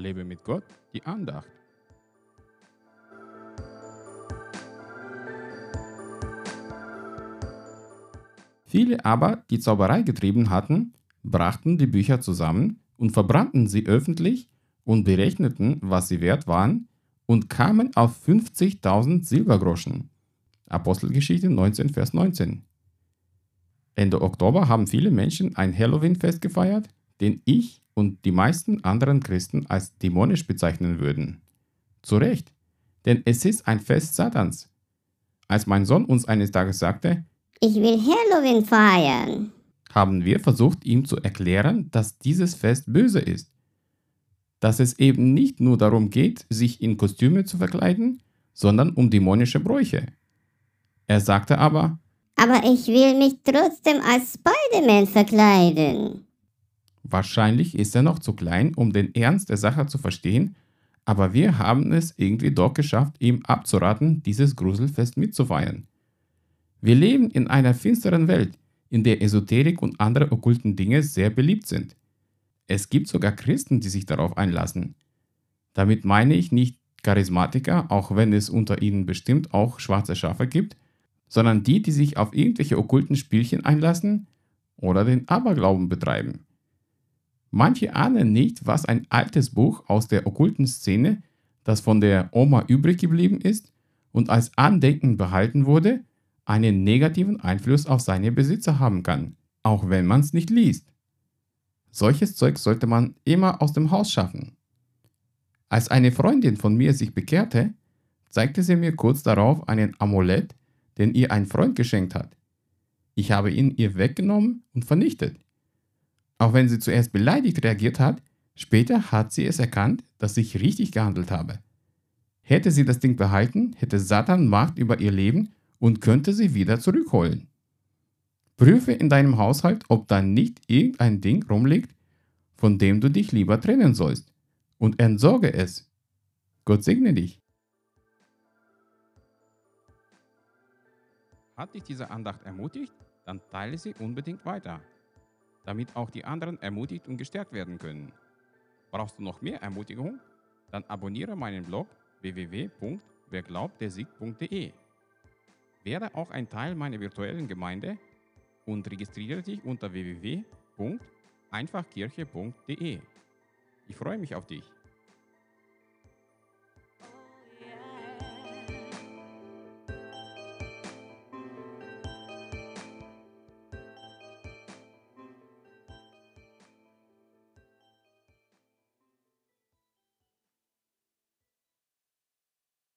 Lebe mit Gott, die Andacht. Viele aber, die Zauberei getrieben hatten, brachten die Bücher zusammen und verbrannten sie öffentlich und berechneten, was sie wert waren, und kamen auf 50.000 Silbergroschen. Apostelgeschichte 19, Vers 19. Ende Oktober haben viele Menschen ein Halloween-Fest gefeiert, den ich und die meisten anderen Christen als dämonisch bezeichnen würden. Zu Recht, denn es ist ein Fest Satans. Als mein Sohn uns eines Tages sagte, Ich will Halloween feiern, haben wir versucht, ihm zu erklären, dass dieses Fest böse ist. Dass es eben nicht nur darum geht, sich in Kostüme zu verkleiden, sondern um dämonische Bräuche. Er sagte aber, aber ich will mich trotzdem als Spider-Man verkleiden. Wahrscheinlich ist er noch zu klein, um den Ernst der Sache zu verstehen, aber wir haben es irgendwie doch geschafft, ihm abzuraten, dieses Gruselfest mitzufeiern. Wir leben in einer finsteren Welt, in der Esoterik und andere okkulten Dinge sehr beliebt sind. Es gibt sogar Christen, die sich darauf einlassen. Damit meine ich nicht Charismatiker, auch wenn es unter ihnen bestimmt auch schwarze Schafe gibt, sondern die, die sich auf irgendwelche okkulten Spielchen einlassen oder den Aberglauben betreiben. Manche ahnen nicht, was ein altes Buch aus der okkulten Szene, das von der Oma übrig geblieben ist und als Andenken behalten wurde, einen negativen Einfluss auf seine Besitzer haben kann, auch wenn man es nicht liest. Solches Zeug sollte man immer aus dem Haus schaffen. Als eine Freundin von mir sich bekehrte, zeigte sie mir kurz darauf einen Amulett, den ihr ein Freund geschenkt hat. Ich habe ihn ihr weggenommen und vernichtet. Auch wenn sie zuerst beleidigt reagiert hat, später hat sie es erkannt, dass ich richtig gehandelt habe. Hätte sie das Ding behalten, hätte Satan Macht über ihr Leben und könnte sie wieder zurückholen. Prüfe in deinem Haushalt, ob da nicht irgendein Ding rumliegt, von dem du dich lieber trennen sollst, und entsorge es. Gott segne dich. Hat dich diese Andacht ermutigt? Dann teile sie unbedingt weiter, damit auch die anderen ermutigt und gestärkt werden können. Brauchst du noch mehr Ermutigung? Dann abonniere meinen Blog www.werglaubtdersieg.de. Werde auch ein Teil meiner virtuellen Gemeinde und registriere dich unter www.einfachkirche.de. Ich freue mich auf dich.